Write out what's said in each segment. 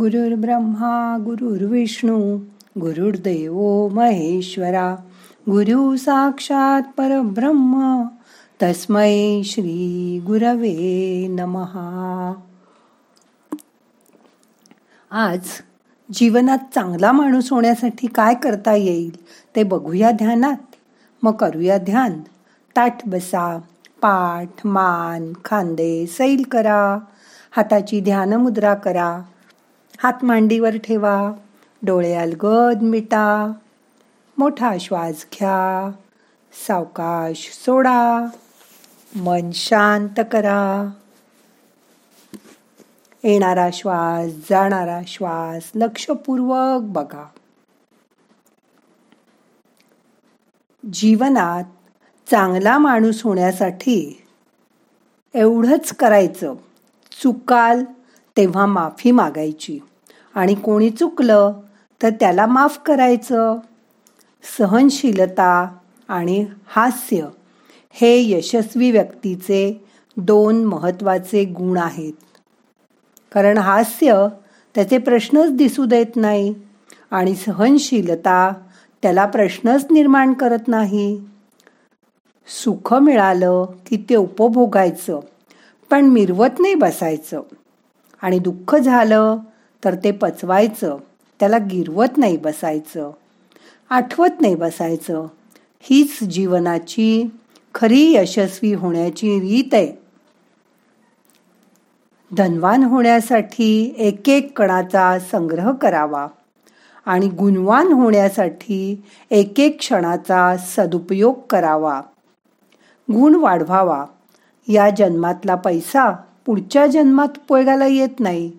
गुरुर्ब्रह्मा गुरुर्विष्णू गुरुर्देव महेश्वरा गुरु साक्षात परब्रह्म तस्मै श्री गुरवे नमहा आज जीवनात चांगला माणूस होण्यासाठी काय करता येईल ते बघूया ध्यानात. मग करूया ध्यान. ताठ बसा पाठ मान खांदे सैल करा. हाताची ध्यानमुद्रा करा. हात मांडीवर ठेवा. डोळे अलगद मिटा. मोठा श्वास घ्या. सावकाश सोडा. मन शांत करा. येणारा श्वास जाणारा श्वास लक्षपूर्वक बघा. जीवनात चांगला माणूस होण्यासाठी एवढंच करायचं. चुकाल तेव्हा माफी मागायची. आणि कोणी चुकलं तर त्याला माफ करायचं. सहनशीलता आणि हास्य हे यशस्वी व्यक्तीचे दोन महत्त्वाचे गुण आहेत. कारण हास्य त्याचे प्रश्नच दिसू देत नाही आणि सहनशीलता त्याला प्रश्नच निर्माण करत नाही. सुख मिळालं की ते उपभोगायचं पण मिरवत नाही बसायचं. आणि दुःख झालं तर ते पचवायचं. त्याला गिरवत नाही बसायचं. आठवत नाही बसायचं. हीच जीवनाची खरी यशस्वी होण्याची रीत आहे. धनवान होण्यासाठी एक एक कणाचा संग्रह करावा आणि गुणवान होण्यासाठी एक एक क्षणाचा सदुपयोग करावा. गुण वाढवावा. या जन्मातला पैसा पुढच्या जन्मात उपयोगाला येत नाही.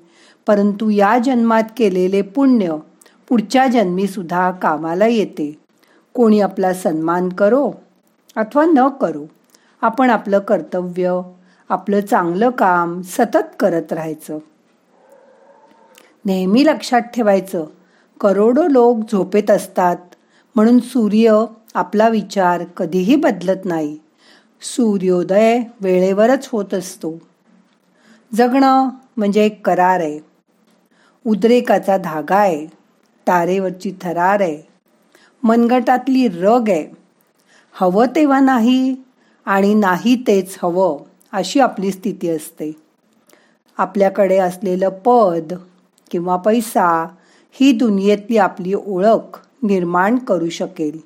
परंतु या जन्मात केलेले पुण्य पुढच्या जन्मी सुद्धा कामाला येते. कोणी आपला सन्मान करो अथवा न करो आपण आपलं कर्तव्य आपलं चांगलं काम सतत करत राहायचं. नेहमी लक्षात ठेवायचं करोडो लोक झोपेत असतात म्हणून सूर्य आपला विचार कधीही बदलत नाही. सूर्योदय वेळेवरच होत असतो. जगणं म्हणजे एक करार आहे. उद्रेकाचा धागा आहे. तारेवरची थरार आहे. मनगटातली रग आहे. हवं तेव्हा नाही आणि नाही तेच हवं अशी आपली स्थिती असते. आपल्याकडे असलेलं पद किंवा पैसा ही दुनियेतली आपली ओळख निर्माण करू शकेल.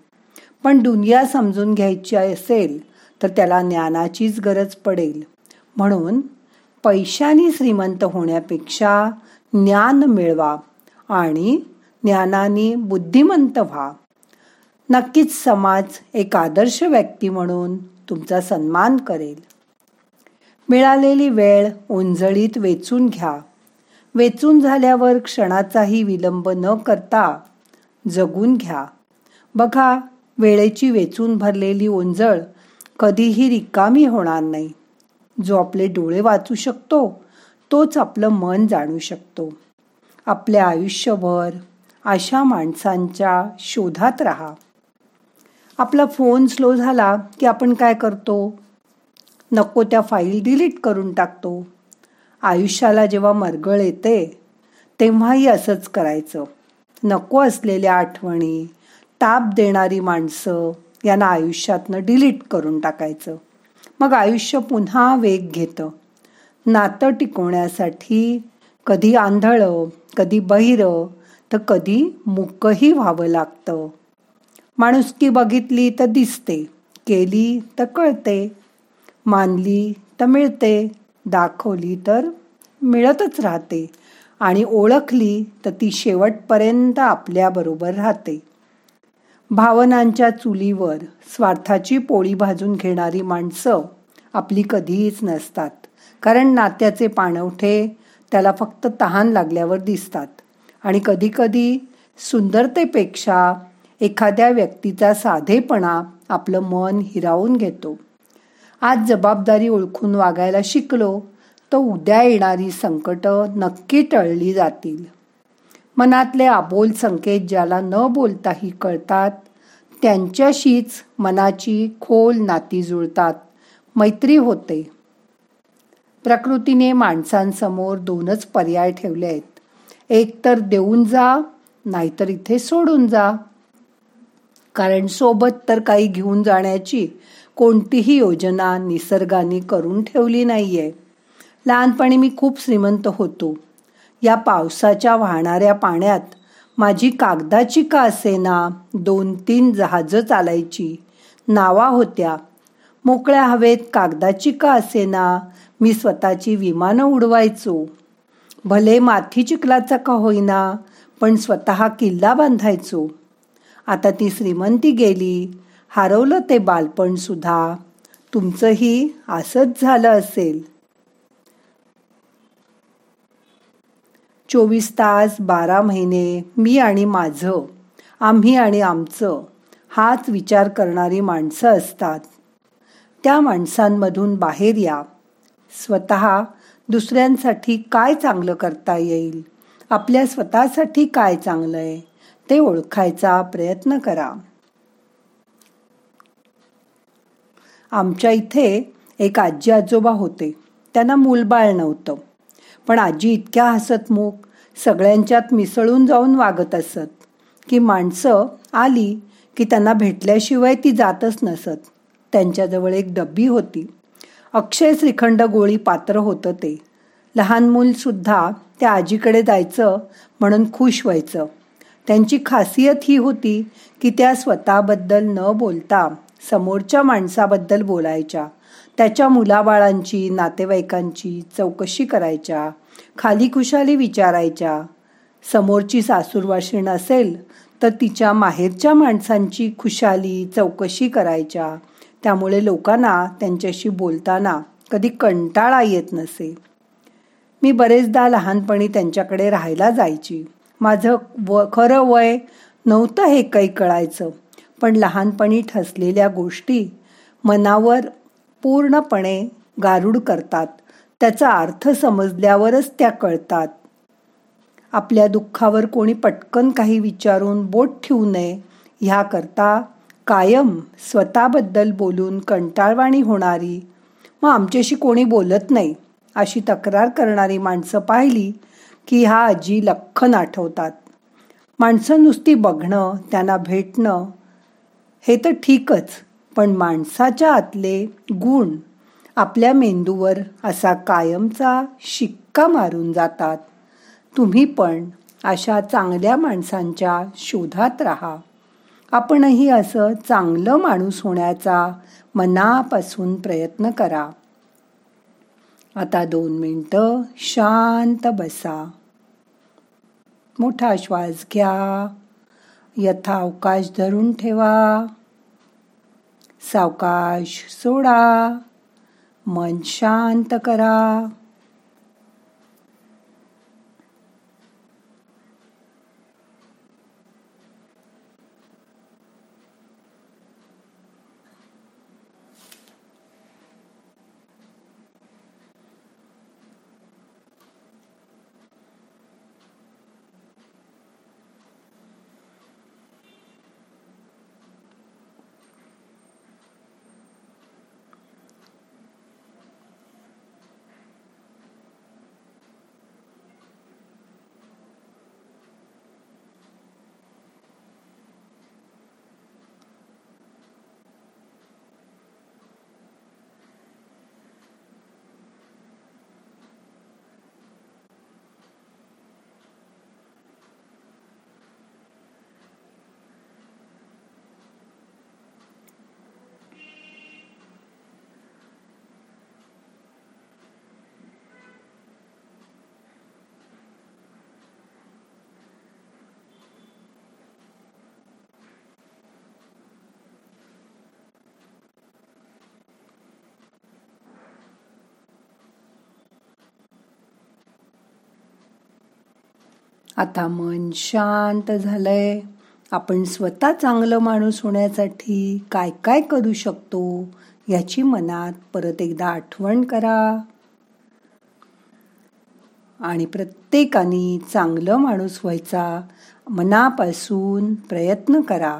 पण दुनिया समजून घ्यायची असेल तर त्याला ज्ञानाचीच गरज पडेल. म्हणून पैशाने श्रीमंत होण्यापेक्षा ज्ञान मिळवा आणि ज्ञानाने बुद्धिमंत व्हा. नक्कीच समाज एक आदर्श व्यक्ती म्हणून तुमचा सन्मान करेल. मिळालेली वेळ ओंजळीत वेचून घ्या. वेचून झाल्यावर क्षणाचाही विलंब न करता जगून घ्या. बघा वेळेची वेचून भरलेली ओंजळ कधीही रिकामी होणार नाही. जो आपले डोळे वाचू शकतो तोच आपलं मन जाणू शकतो. आपल्या आयुष्यभर अशा माणसांच्या शोधात राहा. आपला फोन स्लो झाला की आपण काय करतो? नको त्या फाईल डिलीट करून टाकतो. आयुष्याला जेव्हा मरगळ येते तेव्हाही असंच करायचं. नको असलेल्या आठवणी ताप देणारी माणसं यांना आयुष्यातनं डिलीट करून टाकायचं. मग आयुष्य पुन्हा वेग घेतं. नातं टिकवण्यासाठी कधी आंधळं कधी बहिरं तर कधी मुकही व्हावं लागतं. माणुसकी बघितली तर दिसते केली तर कळते मानली तर मिळते दाखवली तर मिळतच राहते आणि ओळखली तर ती शेवटपर्यंत आपल्याबरोबर राहते. भावनांच्या चुलीवर स्वार्थाची पोळी भाजून घेणारी माणसं आपली कधीच नसतात. कारण नात्याचे पाणवठे त्याला फक्त तहान लागल्यावर दिसतात. आणि कधीकधी सुंदरतेपेक्षा एखाद्या व्यक्तीचा साधेपणा आपलं मन हिरावून घेतो. आज जबाबदारी ओळखून वागायला शिकलो तर उद्या येणारी संकटं नक्की टळली जातील. मनातले आबोल संकेत ज्याला न बोलताही कळतात त्यांच्याशीच मनाची खोल नाती जुळतात. मैत्री होते. प्रकृतीने माणसांसमोर दोनच पर्याय ठेवले आहेत. एक तर देऊन जा नाहीतर इथे सोडून जा. कारण सोबत तर काही घेऊन जाण्याची कोणतीही योजना निसर्गाने करून ठेवली नाहीये. लहानपणी मी खूप श्रीमंत होतो. या पावसाच्या वाहणाऱ्या पाण्यात माझी कागदाची का असेना दोन तीन जहाजं चालायची. नावा होत्या. मोकळ्या हवेत कागदाची का असेना? मी स्वतःची विमानं उडवायचो. भले माथी चिखलाचा का होईना पण स्वतः किल्ला बांधायचो. आता ती श्रीमंती गेली. हरवलं ते बालपण सुद्धा. तुमचंही असंच झालं असेल. चोवीस तास बारा महिने मी आणि माझं आम्ही आणि आमचं हाच विचार करणारी माणसं असतात. त्या माणसांमधून बाहेर या. स्वतः दुसऱ्यांसाठी काय चांगलं करता येईल? आपल्या स्वतःसाठी काय चांगलं आहे ते ओळखायचा प्रयत्न करा. आमच्या इथे एक आजी आजोबा होते. त्यांना मूलबाळ नव्हतं. पण आजी इतक्या हसतमुख सगळ्यांच्यात मिसळून जाऊन वागत असत. की माणसं आली की त्यांना भेटल्याशिवाय ती जातच नसत. त्यांच्याजवळ एक डब्बी होती. अक्षय श्रीखंड गोळी पात्र होतं ते. लहान मूलसुद्धा त्या आजीकडे जायचं म्हणून खुश व्हायचं. त्यांची खासियत ही होती की त्या स्वतःबद्दल न बोलता समोरच्या माणसाबद्दल बोलायच्या. त्याच्या मुलाबाळांची नातेवाईकांची चौकशी करायच्या. खाली खुशाली विचारायच्या. समोरची सासूरवाशीण असेल तर तिच्या माहेरच्या माणसांची खुशाली चौकशी करायच्या. त्यामुळे लोकांना त्यांच्याशी बोलताना कधी कंटाळा येत नसे. मी बरेचदा लहानपणी त्यांच्याकडे राहायला जायची. माझं व खरं वय नव्हतं हे काही कळायचं पण लहानपणी ठसलेल्या गोष्टी मनावर पूर्णपणे गारूड करतात. त्याचा अर्थ समजल्यावरच त्या कळतात. आपल्या दुःखावर कोणी पटकन काही विचारून बोट ठेवू नये ह्याकरता कायम स्वतःबद्दल बोलून कंटाळवाणी होणारी मग आमच्याशी कोणी बोलत नाही अशी तक्रार करणारी माणसं पाहिली की हा आजी लखन आठवतात. माणसं नुसती बघणं त्यांना भेटणं हे तर ठीकच पण माणसाच्या आतले गुण आपल्या मेंदूवर असा कायमचा शिक्का मारून जातात. तुम्ही पण अशा चांगल्या माणसांच्या शोधात राहा. आपणही असं चांगलं माणूस होण्याचा मनापासून प्रयत्न करा. आता दोन मिनटं शांत बसा. मोठा श्वास घ्या. यथा अवकाश धरून ठेवा. सावकाश सोडा. मन शांत करा. आता मन शांत झालंय. आपण स्वतः चांगलं माणूस होण्यासाठी काय काय करू शकतो याची मनात परत एकदा आठवण करा. आणि प्रत्येकाने चांगलं माणूस व्हायचा मनापासून प्रयत्न करा.